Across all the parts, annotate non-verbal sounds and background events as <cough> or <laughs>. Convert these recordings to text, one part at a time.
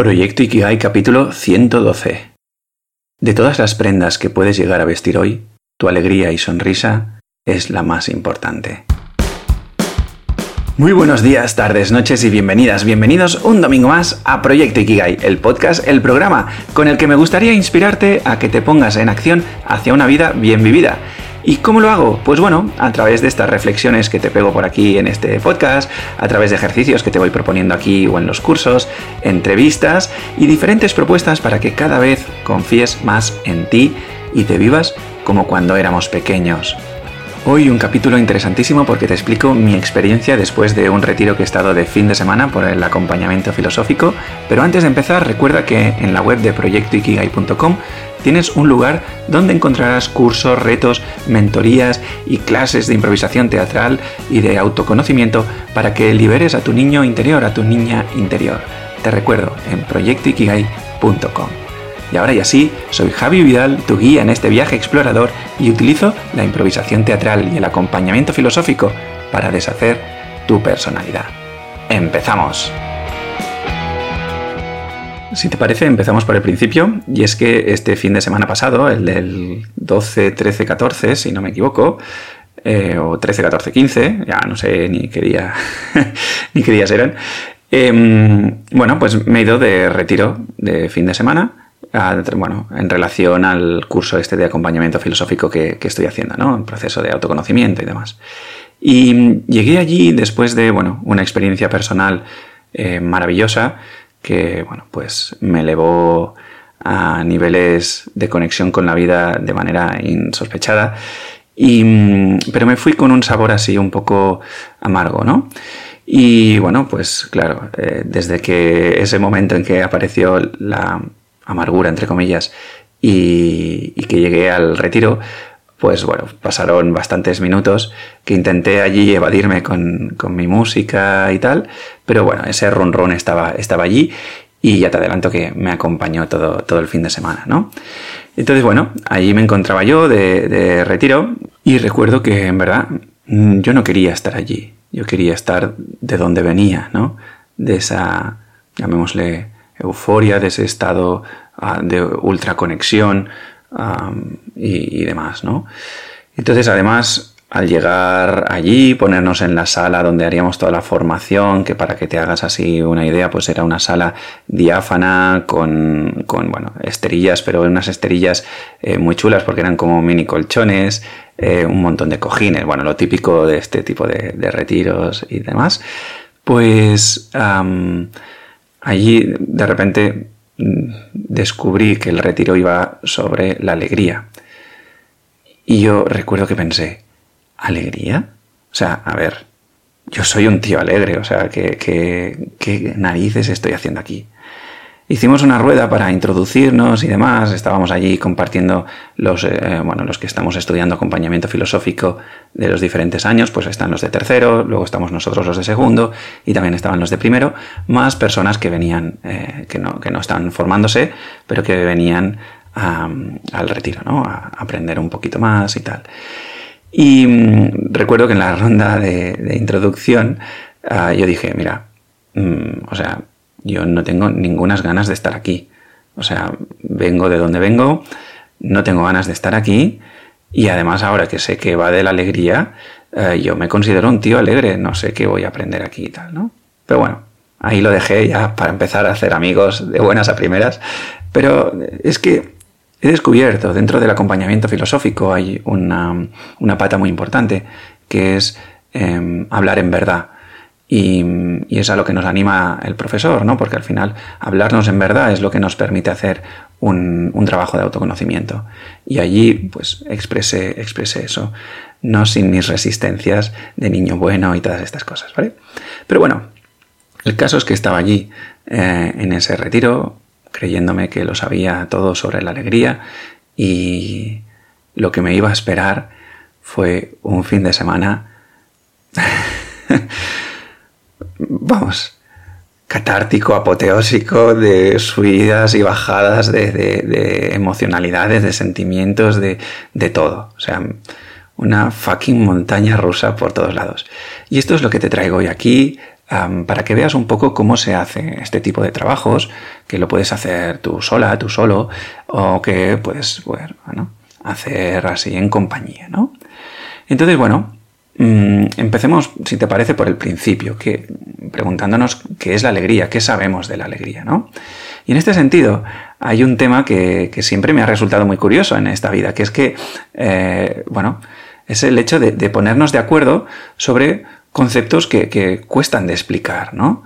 Proyecto Ikigai capítulo 112. De todas las prendas que puedes llegar a vestir hoy, tu alegría y sonrisa es la más importante. Muy buenos días, tardes, noches y bienvenidas, bienvenidos un domingo más a Proyecto Ikigai, el podcast, el programa con el que me gustaría inspirarte a que te pongas en acción hacia una vida bien vivida ¿Y cómo lo hago? Pues bueno, a través de estas reflexiones que te pego por aquí en este podcast, a través de ejercicios que te voy proponiendo aquí o en los cursos, entrevistas y diferentes propuestas para que cada vez confíes más en ti y te vivas como cuando éramos pequeños. Hoy un capítulo interesantísimo porque te explico mi experiencia después de un retiro que he estado de fin de semana por el acompañamiento filosófico, pero antes de empezar recuerda que en la web de proyectoikigai.com tienes un lugar donde encontrarás cursos, retos, mentorías y clases de improvisación teatral y de autoconocimiento para que liberes a tu niño interior, a tu niña interior. Te recuerdo en proyectoikigai.com. Y ahora y así, soy Javi Vidal, tu guía en este viaje explorador y utilizo la improvisación teatral y el acompañamiento filosófico para deshacer tu personalidad. ¡Empezamos! Si te parece, empezamos por el principio, y es que este fin de semana pasado, el del 12, 13, 14, si no me equivoco, eh, o 13, 14, 15, ya no sé ni qué día, <laughs> ni qué días eran, em, bueno, pues me he ido de retiro de fin de semana bueno, en relación al curso este de acompañamiento filosófico que, estoy haciendo, ¿no? Un proceso de autoconocimiento y demás. Y llegué allí después de, bueno, una experiencia personal eh, maravillosa que, bueno, pues me elevó a niveles de conexión con la vida de manera insospechada. Y, pero me fui con un sabor así un poco amargo, ¿no? Y bueno, pues claro, eh, desde que ese momento en que apareció la, amargura, entre comillas, y, que llegué al retiro, pues bueno, pasaron bastantes minutos que intenté allí evadirme con, mi música y tal, pero bueno, ese ronron estaba, estaba allí y ya te adelanto que me acompañó todo, todo el fin de semana, ¿no? Entonces, bueno, allí me encontraba yo de, de retiro y recuerdo que en verdad mm, yo no quería estar allí, yo quería estar de donde venía, ¿no? De esa, llamémosle, euforia, de ese estado ah, de ultra y, demás, ¿no? Entonces, además, al llegar allí, ponernos en la sala donde haríamos toda la formación, que para que te hagas así una idea, pues era una sala diáfana con, bueno, esterillas, pero unas esterillas eh, muy chulas porque eran como mini colchones, eh, un montón de cojines, bueno, lo típico de este tipo de, retiros y demás. Pues allí de repente descubrí que el retiro iba sobre la alegría. Y yo recuerdo que pensé, ¿alegría? O sea, a ver, yo soy un tío alegre, o sea, ¿qué, qué narices estoy haciendo aquí? Hicimos una rueda para introducirnos y demás. Estábamos allí compartiendo los, eh, bueno, los que estamos estudiando acompañamiento filosófico de los diferentes años, pues están los de tercero, luego estamos nosotros los de segundo y también estaban los de primero, más personas que venían, eh, que, no, que no están formándose, pero que venían al retiro, ¿no? A aprender un poquito más y tal. Y mm, recuerdo que en la ronda de, introducción ah, yo dije, mira, mm, o sea, yo no tengo ninguna ganas de estar aquí. O sea, vengo de donde vengo, no tengo ganas de estar aquí y además ahora que sé que va de la alegría, eh, yo me considero un tío alegre, no sé qué voy a aprender aquí y tal, ¿no? Pero bueno, ahí lo dejé ya para empezar a hacer amigos de buenas a primeras. Pero es que he descubierto, dentro del acompañamiento filosófico hay una, pata muy importante, que es em, hablar en verdad. Y, es a lo que nos anima el profesor, ¿no? Porque al final hablarnos en verdad es lo que nos permite hacer un, trabajo de autoconocimiento. Y allí, pues, expresé, expresé eso, no sin mis resistencias de niño bueno y todas estas cosas, ¿vale? Pero bueno, el caso es que estaba allí eh, en ese retiro, creyéndome que lo sabía todo sobre la alegría y lo que me iba a esperar fue un fin de semana <laughs> vamos, catártico, apoteósico, de subidas y bajadas de, emocionalidades, de sentimientos, de, de, todo. O sea, una fucking montaña rusa por todos lados. Y esto es lo que te traigo hoy aquí, para que veas un poco cómo se hace este tipo de trabajos, que lo puedes hacer tú sola, tú solo, o que puedes, bueno, hacer así en compañía, ¿no? Entonces, bueno, empecemos, si te parece, por el principio, que, preguntándonos qué es la alegría, qué sabemos de la alegría, ¿no? Y en este sentido, hay un tema que, siempre me ha resultado muy curioso en esta vida, que es que, eh, bueno, es el hecho de, de, ponernos de acuerdo sobre conceptos que, cuestan de explicar, ¿no?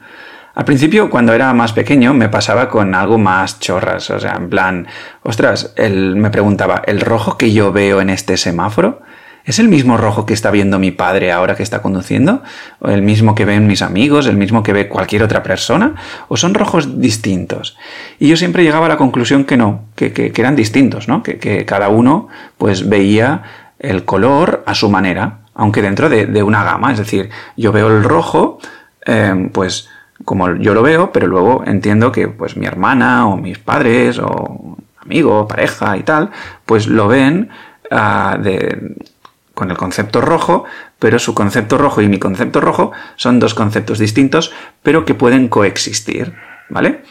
Al principio, cuando era más pequeño, me pasaba con algo más chorras, o sea, en plan, ostras, él me preguntaba, ¿el rojo que yo veo en este semáforo? ¿Es el mismo rojo que está viendo mi padre ahora que está conduciendo? ¿O el mismo que ven mis amigos? ¿El mismo que ve cualquier otra persona? ¿O son rojos distintos? Y yo siempre llegaba a la conclusión que no, que, eran distintos, ¿no? Que, que, cada uno pues veía el color a su manera aunque dentro de, una gama. Es decir, yo veo el rojo, em, pues como yo lo veo, pero luego entiendo que pues mi hermana o mis padres o amigo, pareja y tal, pues lo ven ah, con el concepto rojo, pero su concepto rojo y mi concepto rojo son dos conceptos distintos, pero que pueden coexistir, ¿vale?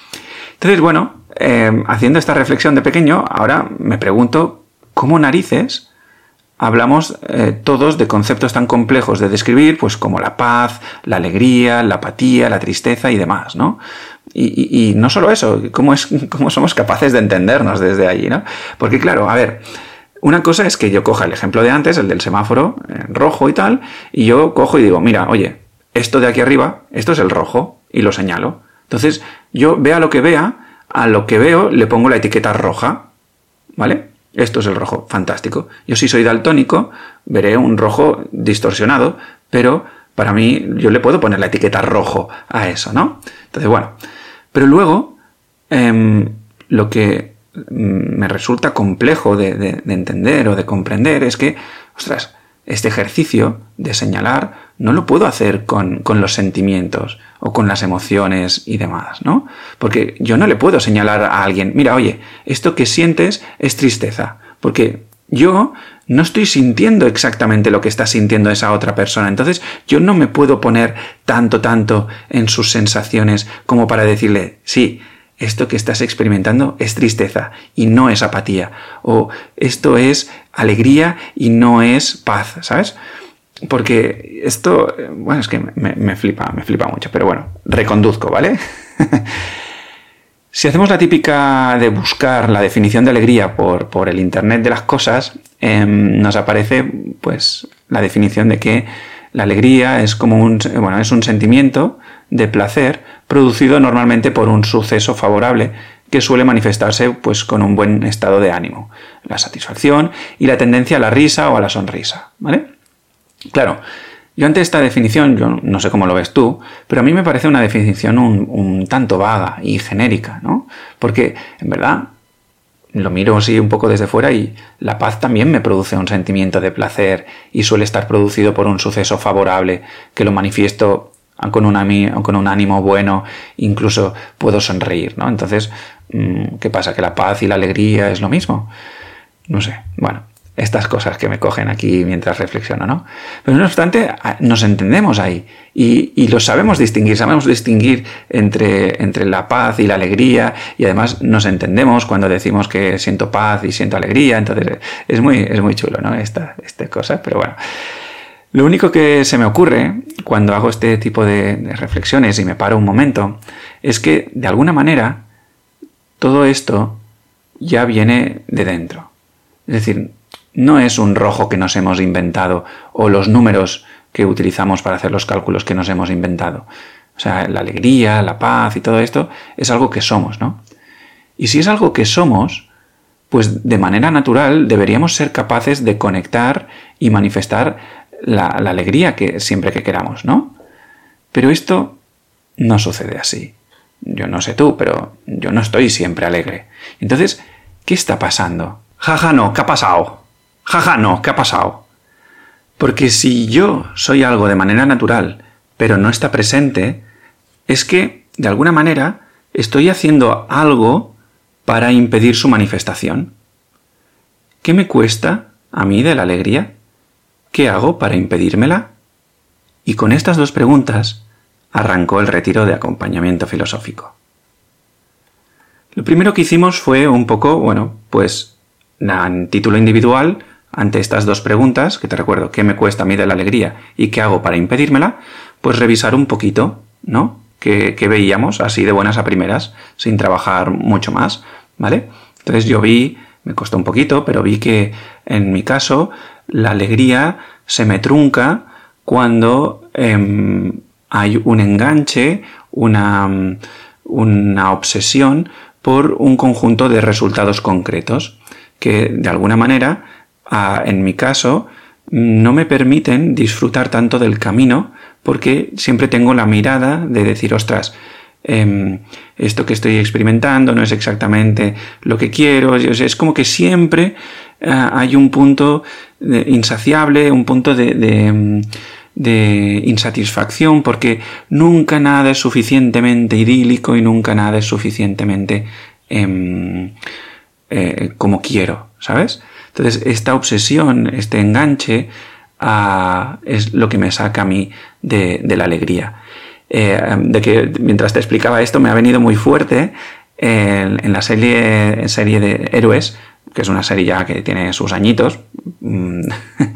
Entonces, bueno, em, haciendo esta reflexión de pequeño, ahora me pregunto, ¿cómo narices hablamos eh, todos de conceptos tan complejos de describir, pues como la paz, la alegría, la apatía, la tristeza y demás, ¿no? Y, no solo eso, ¿cómo, es, <laughs> cómo somos capaces de entendernos desde allí, ¿no? Porque claro, a ver, una cosa es que yo coja el ejemplo de antes, el del semáforo en rojo y tal, y yo cojo y digo, mira, oye, esto de aquí arriba, esto es el rojo, y lo señalo. Entonces, yo vea lo que vea, a lo que veo le pongo la etiqueta roja, ¿vale? Esto es el rojo, fantástico. Yo si soy daltónico, veré un rojo distorsionado, pero para mí yo le puedo poner la etiqueta rojo a eso, ¿no? Entonces, bueno, pero luego em, lo que me resulta complejo de entender o de comprender es que, ostras, este ejercicio de señalar no lo puedo hacer con, los sentimientos o con las emociones y demás, ¿no? Porque yo no le puedo señalar a alguien, mira, oye, esto que sientes es tristeza, porque yo no estoy sintiendo exactamente lo que está sintiendo esa otra persona. Entonces yo no me puedo poner tanto, tanto en sus sensaciones como para decirle, sí, esto que estás experimentando es tristeza y no es apatía. O esto es alegría y no es paz, ¿sabes? Porque esto, bueno, es que me, flipa, me flipa mucho, pero bueno, reconduzco, ¿vale? <laughs> si hacemos la típica de buscar la definición de alegría por, por el Internet de las cosas, em, nos aparece pues la definición de que la alegría es como un, bueno, es un sentimiento de placer producido normalmente por un suceso favorable que suele manifestarse pues con un buen estado de ánimo, la satisfacción y la tendencia a la risa o a la sonrisa, ¿vale? Claro, yo ante esta definición, yo no sé cómo lo ves tú, pero a mí me parece una definición un, un tanto vaga y genérica, ¿no? Porque, en verdad, lo miro así un poco desde fuera y la paz también me produce un sentimiento de placer y suele estar producido por un suceso favorable que lo manifiesto con un, con un ánimo bueno, incluso puedo sonreír, ¿no? Entonces, mm, ¿qué pasa? ¿Que la paz y la alegría es lo mismo? No sé, bueno, estas cosas que me cogen aquí mientras reflexiono, ¿no? Pero no obstante, nos entendemos ahí y, lo sabemos distinguir, sabemos distinguir entre, entre la paz y la alegría y además nos entendemos cuando decimos que siento paz y siento alegría, entonces es muy, es muy chulo, ¿no? Esta, esta cosa, pero bueno. Lo único que se me ocurre cuando hago este tipo de, reflexiones y me paro un momento es que de alguna manera todo esto ya viene de dentro. Es decir, no es un rojo que nos hemos inventado o los números que utilizamos para hacer los cálculos que nos hemos inventado. O sea, la alegría, la paz y todo esto es algo que somos, ¿no? Y si es algo que somos, pues de manera natural deberíamos ser capaces de conectar y manifestar la, alegría que siempre que queramos, ¿no? Pero esto no sucede así. Yo no sé tú, pero yo no estoy siempre alegre. Entonces, ¿qué está pasando? Jaja, no, ¿qué ha pasado? Jaja, no, ¿qué ha pasado? Porque si yo soy algo de manera natural, pero no está presente, es que, de alguna manera, estoy haciendo algo para impedir su manifestación. ¿Qué me cuesta a mí de la alegría? ¿Qué hago para impedírmela? Y con estas dos preguntas arrancó el retiro de acompañamiento filosófico. Lo primero que hicimos fue un poco, bueno, pues en título individual, ante estas dos preguntas, que te recuerdo, ¿qué me cuesta a mí de la alegría y qué hago para impedírmela? Pues revisar un poquito, ¿no? Que, veíamos así de buenas a primeras, sin trabajar mucho más, ¿vale? Entonces yo vi, me costó un poquito, pero vi que en mi caso la alegría se me trunca cuando em, hay un enganche, una, una obsesión por un conjunto de resultados concretos que de alguna manera, en mi caso, no me permiten disfrutar tanto del camino porque siempre tengo la mirada de decir, ostras, em, esto que estoy experimentando no es exactamente lo que quiero, es como que siempre eh, hay un punto insaciable, un punto de, de, insatisfacción, porque nunca nada es suficientemente idílico y nunca nada es suficientemente em, eh, como quiero, ¿sabes? Entonces, esta obsesión, este enganche, ah, es lo que me saca a mí de, la alegría. Eh, de que mientras te explicaba esto me ha venido muy fuerte en, la serie de Héroes, que es una serie ya que tiene sus añitos. Mm,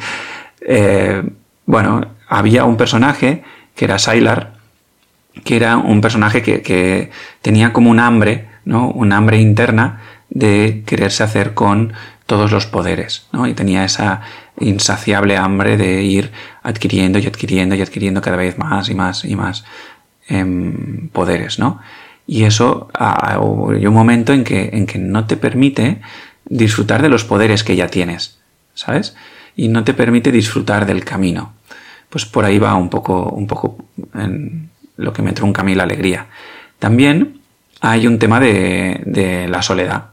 <laughs> eh, bueno, había un personaje que era Sylar, que era un personaje que, tenía como un hambre, ¿no? Un hambre interna de quererse hacer con todos los poderes, ¿no? Y tenía esa insaciable hambre de ir adquiriendo y adquiriendo y adquiriendo cada vez más y más y más em, poderes, ¿no? Y eso hay un momento en que, en que no te permite disfrutar de los poderes que ya tienes, ¿sabes? Y no te permite disfrutar del camino. Pues por ahí va un poco, un poco en lo que me trunca a mí la alegría. También hay un tema de, de la soledad.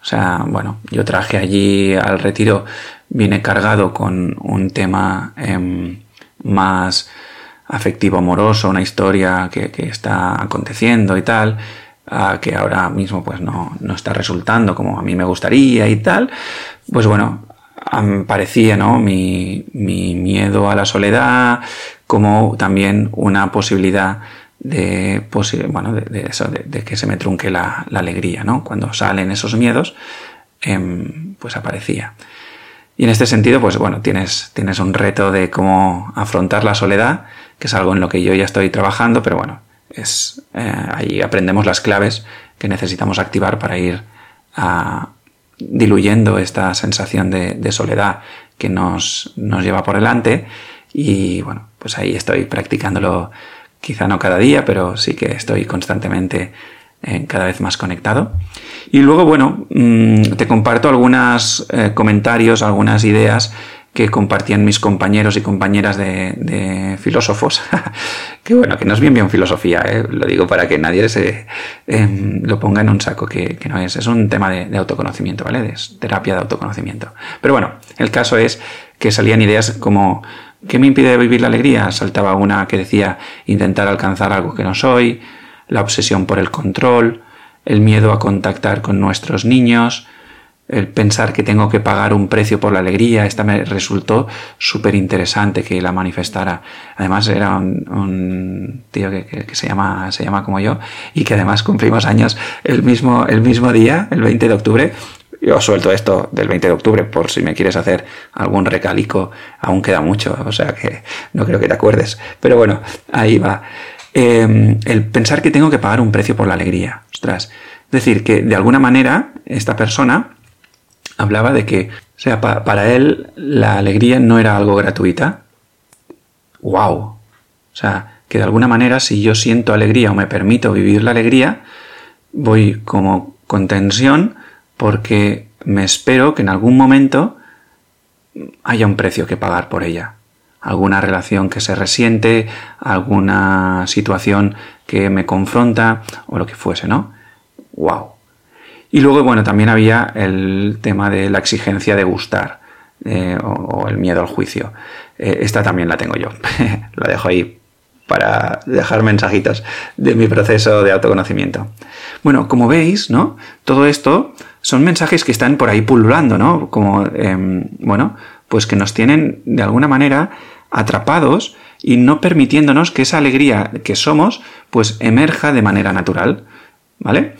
O sea, bueno, yo traje allí al retiro, viene cargado con un tema em, más afectivo amoroso, una historia que, que, está aconteciendo y tal, que ahora mismo pues no, no, está resultando como a mí me gustaría y tal, pues bueno, parecía ¿no? mi, mi miedo a la soledad como también una posibilidad de, bueno, de, eso, de, que se me trunque la, la, alegría, ¿no? Cuando salen esos miedos, em, pues aparecía. Y en este sentido, pues bueno, tienes, tienes un reto de cómo afrontar la soledad, que es algo en lo que yo ya estoy trabajando, pero bueno, es, eh, ahí aprendemos las claves que necesitamos activar para ir a, diluyendo esta sensación de, soledad que nos, nos, lleva por delante. Y bueno, pues ahí estoy practicándolo, quizá no cada día, pero sí que estoy constantemente eh, cada vez más conectado. Y luego, bueno, mm, te comparto algunos eh, comentarios, algunas ideas que compartían mis compañeros y compañeras de, filósofos, <laughs> que bueno, que no es bien bien filosofía, ¿eh? lo digo para que nadie se em, lo ponga en un saco que, no es, es un tema de, autoconocimiento, ¿vale? Es terapia de autoconocimiento. Pero bueno, el caso es que salían ideas como ¿qué me impide vivir la alegría? Saltaba una que decía intentar alcanzar algo que no soy, la obsesión por el control, el miedo a contactar con nuestros niños, el pensar que tengo que pagar un precio por la alegría, esta me resultó súper interesante que la manifestara. Además era un, tío que, se, llama, se llama como yo y que además cumplimos años el mismo, el mismo día, el 20 de octubre. Yo suelto esto del 20 de octubre por si me quieres hacer algún recalico, aún queda mucho, o sea que no creo que te acuerdes. Pero bueno, ahí va. Em, el pensar que tengo que pagar un precio por la alegría. Ostras. Es decir, que de alguna manera esta persona hablaba de que, o sea, para él la alegría no era algo gratuita. ¡Wow! O sea, que de alguna manera si yo siento alegría o me permito vivir la alegría, voy como con tensión porque me espero que en algún momento haya un precio que pagar por ella. Alguna relación que se resiente, alguna situación que me confronta o lo que fuese, ¿no? ¡Wow! Y luego, bueno, también había el tema de la exigencia de gustar eh, o, el miedo al juicio. Eh, esta también la tengo yo. <laughs> la dejo ahí para dejar mensajitos de mi proceso de autoconocimiento. Bueno, como veis, ¿no? Todo esto son mensajes que están por ahí pululando, ¿no? Como, em, bueno, pues que nos tienen de alguna manera atrapados y no permitiéndonos que esa alegría que somos pues emerja de manera natural, ¿vale?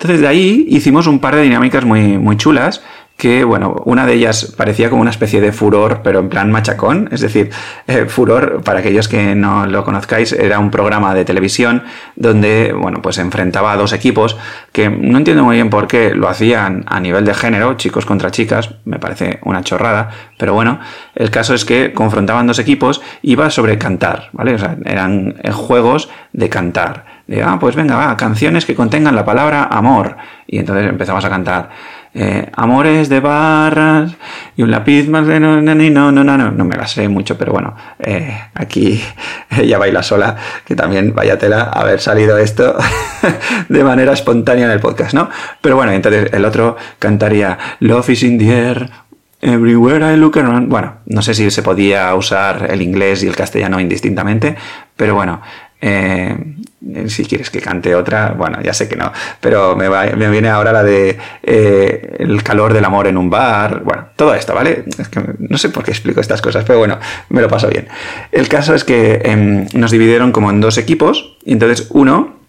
Entonces de ahí hicimos un par de dinámicas muy, muy chulas que, bueno, una de ellas parecía como una especie de furor, pero en plan machacón. Es decir, eh, furor, para aquellos que no lo conozcáis, era un programa de televisión donde, bueno, pues enfrentaba a dos equipos que no entiendo muy bien por qué lo hacían a nivel de género, chicos contra chicas, me parece una chorrada, pero bueno, el caso es que confrontaban dos equipos, iba sobre cantar, ¿vale? O sea, eran juegos de cantar. Ah, pues venga, va, canciones que contengan la palabra amor. Y entonces empezamos a cantar eh, amores de barras y un lápiz más de no, no, no, no, no, no me la sé mucho, pero bueno, eh, aquí <laughs> ella baila sola, que también vaya tela haber salido esto <laughs> de manera espontánea en el podcast, ¿no? Pero bueno, entonces el otro cantaría Love is in the air, Everywhere I look around. Bueno, no sé si se podía usar el inglés y el castellano indistintamente, pero bueno, eh, si quieres que cante otra, bueno, ya sé que no, pero me, viene ahora la de eh, el calor del amor en un bar, bueno, todo esto, ¿vale? Es que no sé por qué explico estas cosas, pero bueno, me lo paso bien. El caso es que em, nos dividieron como en dos equipos, y entonces uno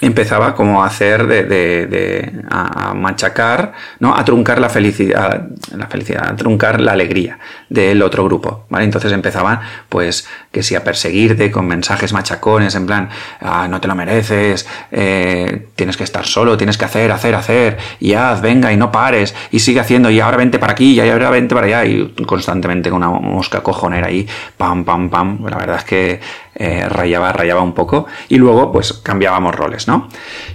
empezaba como a hacer de, de, a machacar, ¿no? A truncar la felicidad, la felicidad, a truncar la alegría del otro grupo, ¿vale? Entonces empezaban, pues, que si a perseguirte con mensajes machacones, en plan, ah, no te lo mereces, eh, tienes que estar solo, tienes que hacer, hacer, hacer, y haz, venga, y no pares, y sigue haciendo, y ahora vente para aquí, y ahora vente para allá, y constantemente con una mosca cojonera ahí, pam, pam, pam, la verdad es que eh, rayaba, rayaba un poco y luego pues cambiábamos roles, ¿no?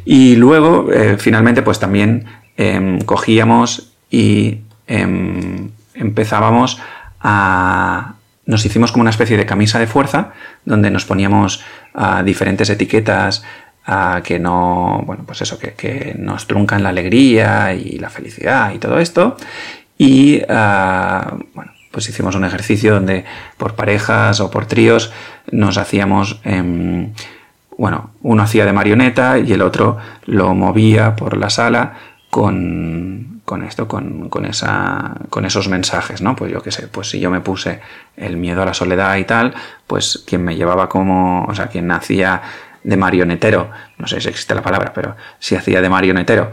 Y luego eh, finalmente pues también em, cogíamos y em, empezábamos a... Nos hicimos como una especie de camisa de fuerza donde nos poníamos diferentes etiquetas que no, bueno, pues eso, que, nos truncan la alegría y la felicidad y todo esto. Y, bueno, pues hicimos un ejercicio donde por parejas o por tríos nos hacíamos, em, bueno, uno hacía de marioneta y el otro lo movía por la sala con, con esto, con, con, esa, con esos mensajes, ¿no? Pues yo qué sé, pues si yo me puse el miedo a la soledad y tal, pues quien me llevaba como, o sea, quien hacía de marionetero, no sé si existe la palabra, pero si hacía de marionetero,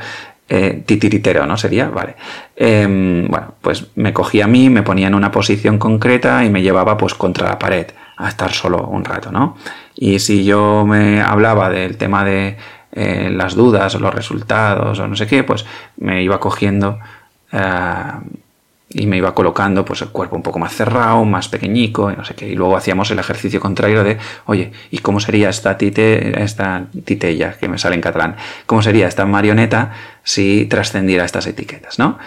eh, titiritero, ¿no? Sería, vale. Em, bueno, pues me cogía a mí, me ponía en una posición concreta y me llevaba pues contra la pared a estar solo un rato, ¿no? Y si yo me hablaba del tema de eh, las dudas o los resultados o no sé qué, pues me iba cogiendo eh, y me iba colocando pues el cuerpo un poco más cerrado, más pequeñico, y no sé qué. Y luego hacíamos el ejercicio contrario de, oye, ¿y cómo sería esta tite, titella que me sale en catalán? ¿Cómo sería esta marioneta si trascendiera estas etiquetas, no?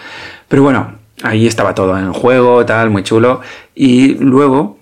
Pero bueno, ahí estaba todo en juego, tal, muy chulo. Y luego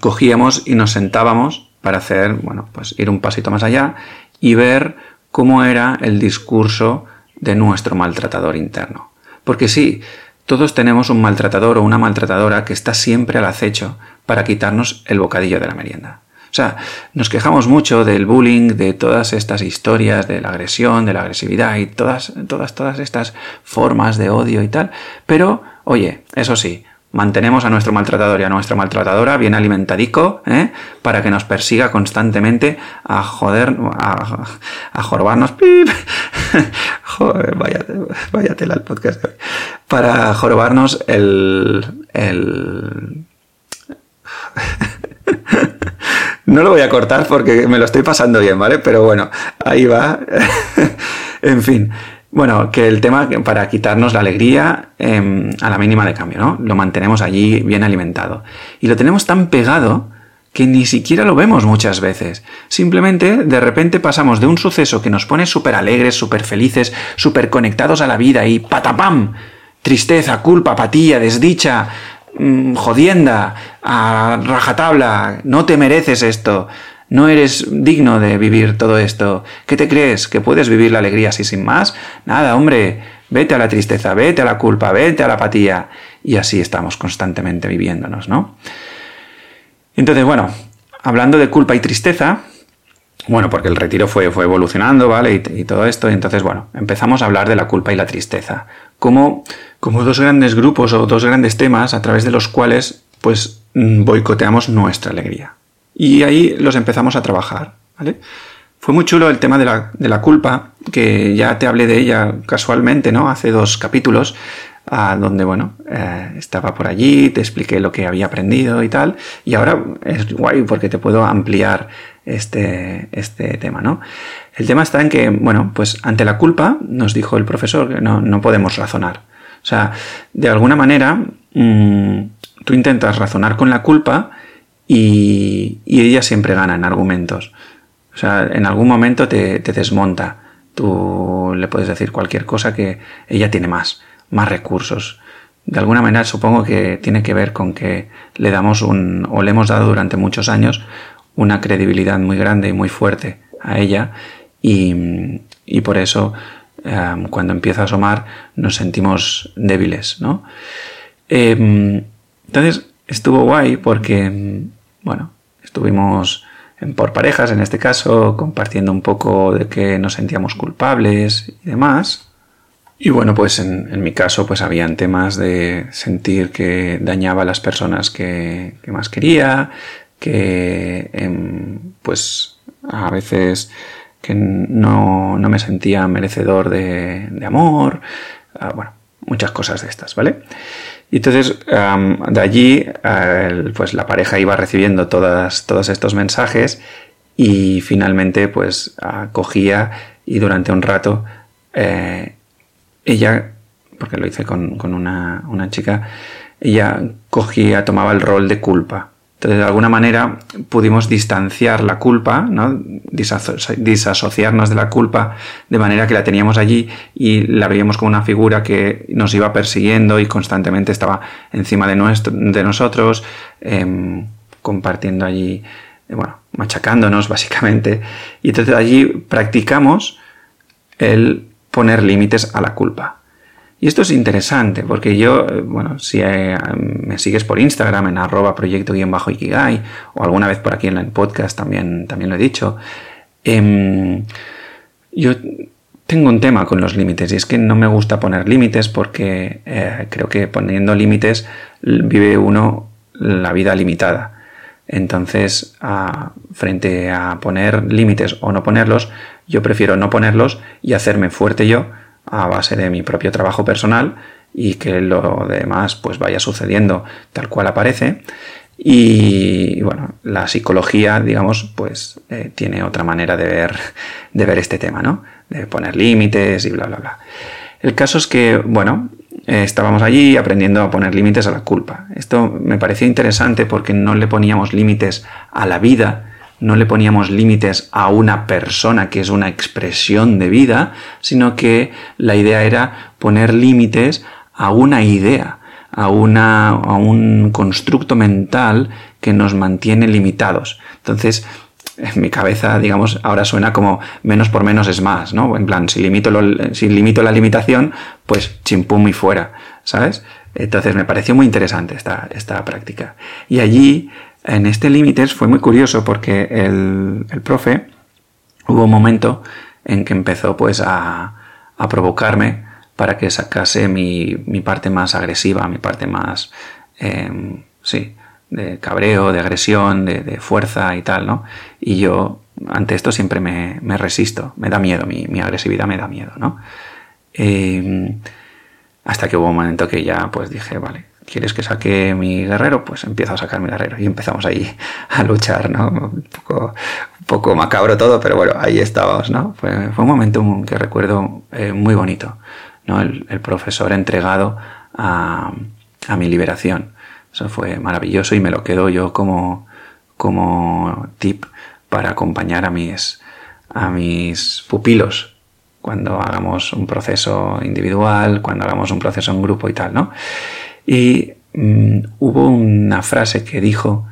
cogíamos y nos sentábamos para hacer, bueno, pues ir un pasito más allá y ver cómo era el discurso de nuestro maltratador interno. Porque sí, todos tenemos un maltratador o una maltratadora que está siempre al acecho para quitarnos el bocadillo de la merienda. O sea, nos quejamos mucho del bullying, de todas estas historias, de la agresión, de la agresividad y todas, todas, todas estas formas de odio y tal. Pero, oye, eso sí, Mantenemos a nuestro maltratador y a nuestra maltratadora bien alimentadico, ¿eh? para que nos persiga constantemente a joder, a, a jorobarnos. ¡pip! <laughs> Joder, vaya, vaya tela el podcast Para jorobarnos el. el... <laughs> no lo voy a cortar porque me lo estoy pasando bien, ¿vale? Pero bueno, ahí va. <laughs> en fin. Bueno, que el tema para quitarnos la alegría em, a la mínima de cambio, ¿no? Lo mantenemos allí bien alimentado. Y lo tenemos tan pegado que ni siquiera lo vemos muchas veces. Simplemente de repente pasamos de un suceso que nos pone súper alegres, súper felices, súper conectados a la vida y patapam, tristeza, culpa, apatía, desdicha, mm, jodienda, rajatabla, no te mereces esto. No eres digno de vivir todo esto. ¿Qué te crees? ¿Que puedes vivir la alegría así sin más? Nada, hombre. Vete a la tristeza, vete a la culpa, vete a la apatía. Y así estamos constantemente viviéndonos, ¿no? Entonces, bueno, hablando de culpa y tristeza, bueno, porque el retiro fue, fue evolucionando, ¿vale? Y, todo esto, y entonces, bueno, empezamos a hablar de la culpa y la tristeza. Como, como dos grandes grupos o dos grandes temas a través de los cuales, pues, boicoteamos nuestra alegría. Y ahí los empezamos a trabajar, ¿vale? Fue muy chulo el tema de la, de la culpa, que ya te hablé de ella casualmente, ¿no? Hace dos capítulos, donde, bueno, eh, estaba por allí, te expliqué lo que había aprendido y tal, y ahora es guay porque te puedo ampliar este, este tema, ¿no? El tema está en que, bueno, pues ante la culpa, nos dijo el profesor, que no, no podemos razonar. O sea, de alguna manera, mm, tú intentas razonar con la culpa y, ella siempre gana en argumentos. O sea, en algún momento te, desmonta. Tú le puedes decir cualquier cosa que ella tiene más, más recursos. De alguna manera supongo que tiene que ver con que le damos un, o le hemos dado durante muchos años una credibilidad muy grande y muy fuerte a ella y, y por eso em, cuando empieza a asomar nos sentimos débiles, ¿no? Em, entonces estuvo guay porque, bueno, estuvimos por parejas en este caso, compartiendo un poco de que nos sentíamos culpables y demás. Y bueno, pues en, mi caso pues habían temas de sentir que dañaba a las personas que, más quería, que em, pues a veces que no, me sentía merecedor de, amor, ah, bueno, muchas cosas de estas, ¿vale? Y entonces, de allí, pues la pareja iba recibiendo todas, todos estos mensajes y finalmente, pues cogía y durante un rato, eh, ella, porque lo hice con, una, una chica, ella cogía, tomaba el rol de culpa. Entonces, de alguna manera pudimos distanciar la culpa, ¿no? disasociarnos de la culpa de manera que la teníamos allí y la veíamos como una figura que nos iba persiguiendo y constantemente estaba encima de, nuestro, de nosotros, em, compartiendo allí, eh, bueno, machacándonos <laughs> básicamente. Y entonces allí practicamos el poner límites a la culpa. Y esto es interesante porque yo, eh, bueno, si eh, me sigues por Instagram en arroba proyecto-ikigai o alguna vez por aquí en el podcast también, también lo he dicho, em, yo tengo un tema con los límites y es que no me gusta poner límites porque eh, creo que poniendo límites vive uno la vida limitada. Entonces, frente a poner límites o no ponerlos, yo prefiero no ponerlos y hacerme fuerte yo a base de mi propio trabajo personal y que lo demás pues vaya sucediendo tal cual aparece. Y bueno, la psicología, digamos, pues eh, tiene otra manera de ver, de ver este tema, ¿no? De poner límites y bla, bla, bla. El caso es que, bueno, eh, estábamos allí aprendiendo a poner límites a la culpa. Esto me pareció interesante porque no le poníamos límites a la vida, no le poníamos límites a una persona que es una expresión de vida, sino que la idea era poner límites a una idea, a, una, a un constructo mental que nos mantiene limitados. Entonces, en mi cabeza, digamos, ahora suena como menos por menos es más, ¿no? En plan, si limito, si limito la limitación, pues chimpum y fuera, ¿sabes? Entonces me pareció muy interesante esta, esta práctica. Y allí en este límites fue muy curioso porque el, profe hubo un momento en que empezó pues a, provocarme para que sacase mi, parte más agresiva, mi parte más, em, sí, de cabreo, de agresión, de, fuerza y tal, ¿no? Y yo ante esto siempre me, resisto, me da miedo, mi, agresividad me da miedo, ¿no? Em, hasta que hubo un momento que ya pues dije, vale, ¿quieres que saque mi guerrero? Pues empiezo a sacar mi guerrero y empezamos ahí <laughs> a luchar, ¿no? Un poco, macabro todo, pero bueno, ahí estábamos, ¿no? Fue, un momento que recuerdo eh, muy bonito, ¿no? El, profesor entregado a, mi liberación. Eso fue maravilloso y me lo quedo yo como, como tip para acompañar a mis, a mis pupilos cuando hagamos un proceso individual, cuando hagamos un proceso en grupo y tal, ¿no? Y mm, hubo una frase que dijo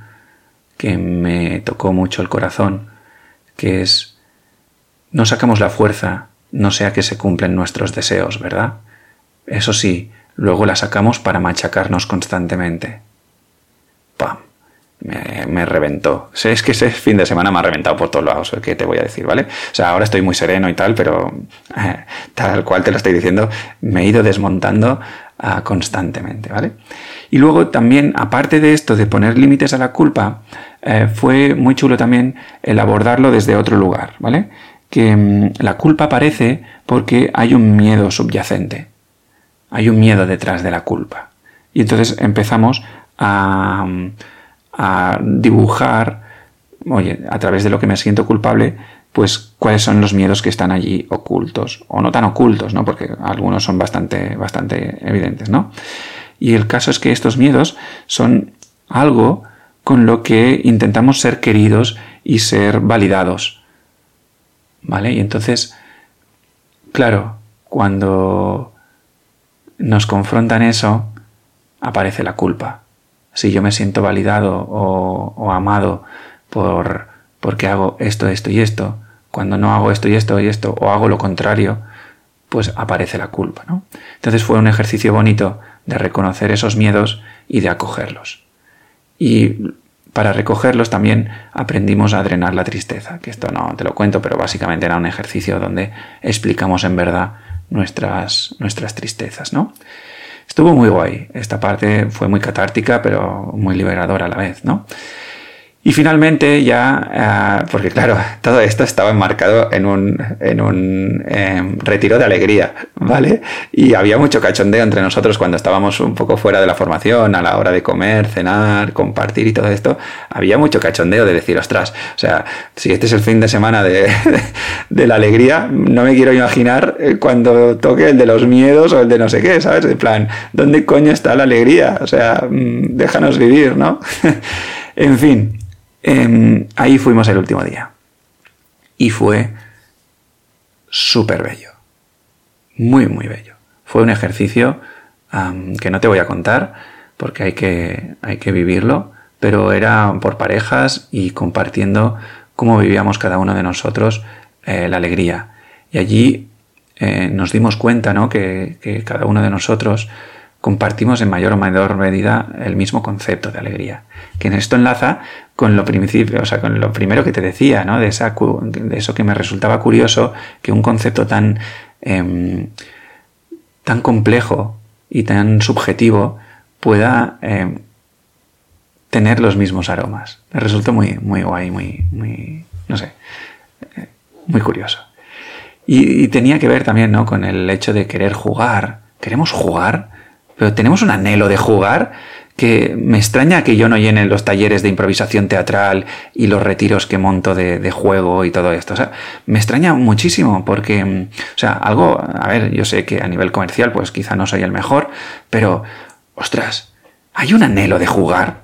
que me tocó mucho el corazón, que es, no sacamos la fuerza, no sea que se cumplen nuestros deseos, ¿verdad? Eso sí, luego la sacamos para machacarnos constantemente. ¡Pam! Me, reventó. Es que ese fin de semana me ha reventado por todos lados, ¿qué te voy a decir, ¿vale? O sea, ahora estoy muy sereno y tal, pero eh, tal cual te lo estoy diciendo, me he ido desmontando constantemente, ¿vale? Y luego también, aparte de esto de poner límites a la culpa, eh, fue muy chulo también el abordarlo desde otro lugar, ¿vale? Que mm, la culpa aparece porque hay un miedo subyacente, hay un miedo detrás de la culpa. Y entonces empezamos a, mm, a dibujar, oye, a través de lo que me siento culpable, pues cuáles son los miedos que están allí ocultos, o no tan ocultos, ¿no? Porque algunos son bastante, bastante evidentes, ¿no? Y el caso es que estos miedos son algo con lo que intentamos ser queridos y ser validados. ¿Vale? Y entonces, claro, cuando nos confrontan eso, aparece la culpa. Si yo me siento validado o, amado por porque hago esto, esto y esto, cuando no hago esto y esto y esto, o hago lo contrario, pues aparece la culpa, ¿no? Entonces fue un ejercicio bonito de reconocer esos miedos y de acogerlos. Y para recogerlos también aprendimos a drenar la tristeza, que esto no te lo cuento, pero básicamente era un ejercicio donde explicamos en verdad nuestras, nuestras tristezas, ¿no? Estuvo muy guay. Esta parte fue muy catártica, pero muy liberadora a la vez, ¿no? Y finalmente ya, eh, porque claro, <laughs> todo esto estaba enmarcado en un, en un em, retiro de alegría, ¿vale? Y había mucho cachondeo entre nosotros cuando estábamos un poco fuera de la formación, a la hora de comer, cenar, compartir y todo esto. Había mucho cachondeo de decir, ostras, o sea, si este es el fin de semana de, <laughs> de la alegría, no me quiero imaginar eh, cuando toque el de los miedos o el de no sé qué, ¿sabes? En plan, ¿dónde coño está la alegría? O sea, mm, déjanos vivir, ¿no? <laughs> en fin. Em, ahí fuimos el último día. Y fue súper bello. Muy, muy bello. Fue un ejercicio que no te voy a contar porque hay que, hay que vivirlo, pero era por parejas y compartiendo cómo vivíamos cada uno de nosotros eh, la alegría. Y allí eh, nos dimos cuenta ¿no? que cada uno de nosotros compartimos en mayor o menor medida el mismo concepto de alegría. Que en esto enlaza con lo primero que te decía, ¿no? De, esa, de eso que me resultaba curioso, que un concepto tan, em, tan complejo y tan subjetivo pueda em, tener los mismos aromas. Me resultó muy, muy guay, muy, muy, no sé, eh, muy curioso. Y, y, tenía que ver también, ¿no? Con el hecho de querer jugar. ¿Queremos jugar? Pero tenemos un anhelo de jugar que me extraña que yo no llene los talleres de improvisación teatral y los retiros que monto de, juego y todo esto. O sea, me extraña muchísimo porque, mm, o sea, algo, a ver, yo sé que a nivel comercial pues quizá no soy el mejor, pero, ostras, hay un anhelo de jugar,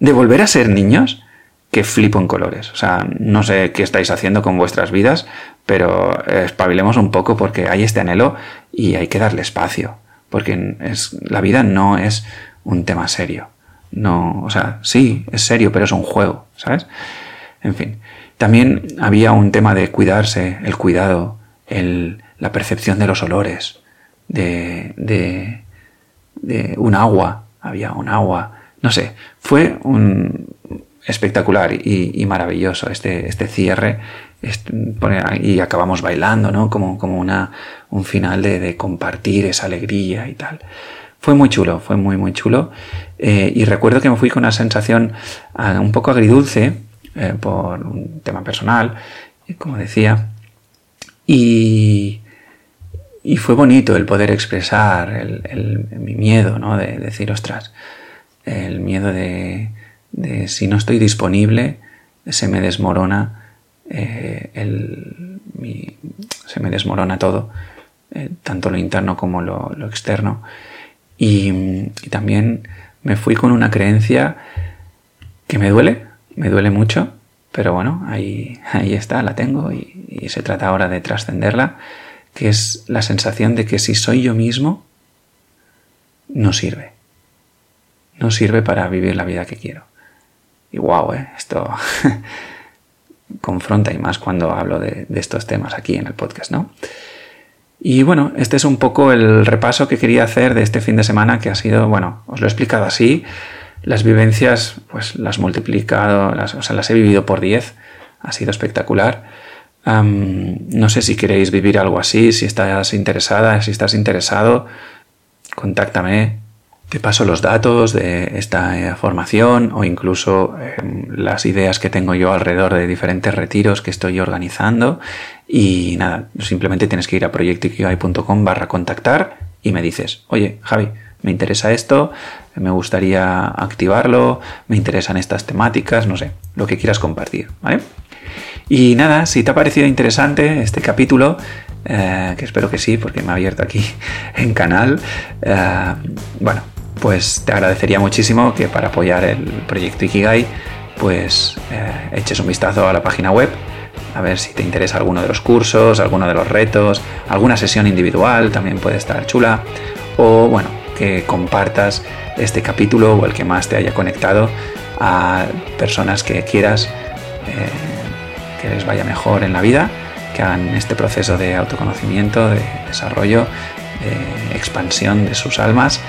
de volver a ser niños que flipo en colores. O sea, no sé qué estáis haciendo con vuestras vidas, pero espabilemos un poco porque hay este anhelo y hay que darle espacio porque es, la vida no es un tema serio. No, o sea, sí, es serio, pero es un juego, ¿sabes? En fin. También había un tema de cuidarse, el cuidado, el, la percepción de los olores, de, de, de un agua, había un agua, no sé, fue un espectacular y, maravilloso este, este cierre y acabamos bailando, ¿no? Como, como una, un final de, compartir esa alegría y tal. Fue muy chulo, fue muy, muy chulo. Eh, y recuerdo que me fui con una sensación ah, un poco agridulce eh, por un tema personal, como decía. Y, y fue bonito el poder expresar el, mi miedo, ¿no? De, decir, ostras, el miedo de, de si no estoy disponible, se me desmorona eh, se me desmorona todo, eh, tanto lo interno como lo, externo. Y, también me fui con una creencia que me duele, me duele mucho, pero bueno, ahí, ahí está, la tengo y, y se trata ahora de trascenderla, que es la sensación de que si soy yo mismo, no sirve. No sirve para vivir la vida que quiero. Y wow, ¿eh? esto <laughs> confronta y más cuando hablo de, estos temas aquí en el podcast, ¿no? Y bueno, este es un poco el repaso que quería hacer de este fin de semana que ha sido, bueno, os lo he explicado así, las vivencias pues las multiplicado, las, o sea, las he vivido por 10, ha sido espectacular. no sé si queréis vivir algo así, si estás interesada, si estás interesado, contáctame, te paso los datos de esta eh, formación o incluso em, las ideas que tengo yo alrededor de diferentes retiros que estoy organizando. Y nada, simplemente tienes que ir a proyectikigai.com barra contactar y me dices, oye, Javi, me interesa esto, me gustaría activarlo, me interesan estas temáticas, no sé, lo que quieras compartir, ¿vale? Y nada, si te ha parecido interesante este capítulo, eh, que espero que sí, porque me ha abierto aquí <laughs> en canal, eh, bueno, pues te agradecería muchísimo que para apoyar el proyecto Ikigai, pues eh, eches un vistazo a la página web, a ver si te interesa alguno de los cursos, alguno de los retos, alguna sesión individual también puede estar chula, o bueno, que compartas este capítulo o el que más te haya conectado a personas que quieras eh, que les vaya mejor en la vida, que hagan este proceso de autoconocimiento, de desarrollo, de expansión de sus almas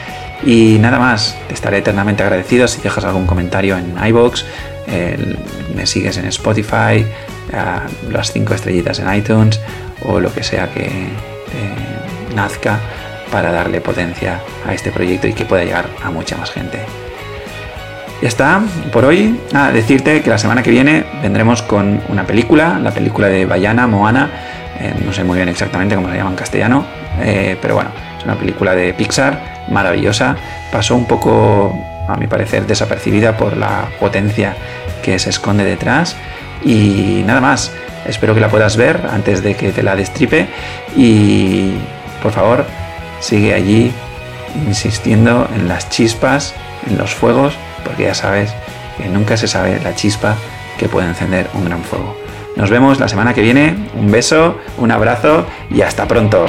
y nada más, te estaré eternamente agradecido si dejas algún comentario en iBox, me sigues en Spotify, las 5 estrellitas en iTunes o lo que sea que nazca para darle potencia a este proyecto y que pueda llegar a mucha más gente. Ya está, por hoy. a decirte que la semana que viene vendremos con una película, la película de Bayana, Moana, eh, no sé muy bien exactamente cómo se llama en castellano, eh, pero bueno, es una película de Pixar maravillosa, pasó un poco, a mi parecer, desapercibida por la potencia que se esconde detrás. Y nada más, espero que la puedas ver antes de que te la destripe y por favor sigue allí insistiendo en las chispas, en los fuegos, porque ya sabes que nunca se sabe la chispa que puede encender un gran fuego. Nos vemos la semana que viene, un beso, un abrazo y hasta pronto.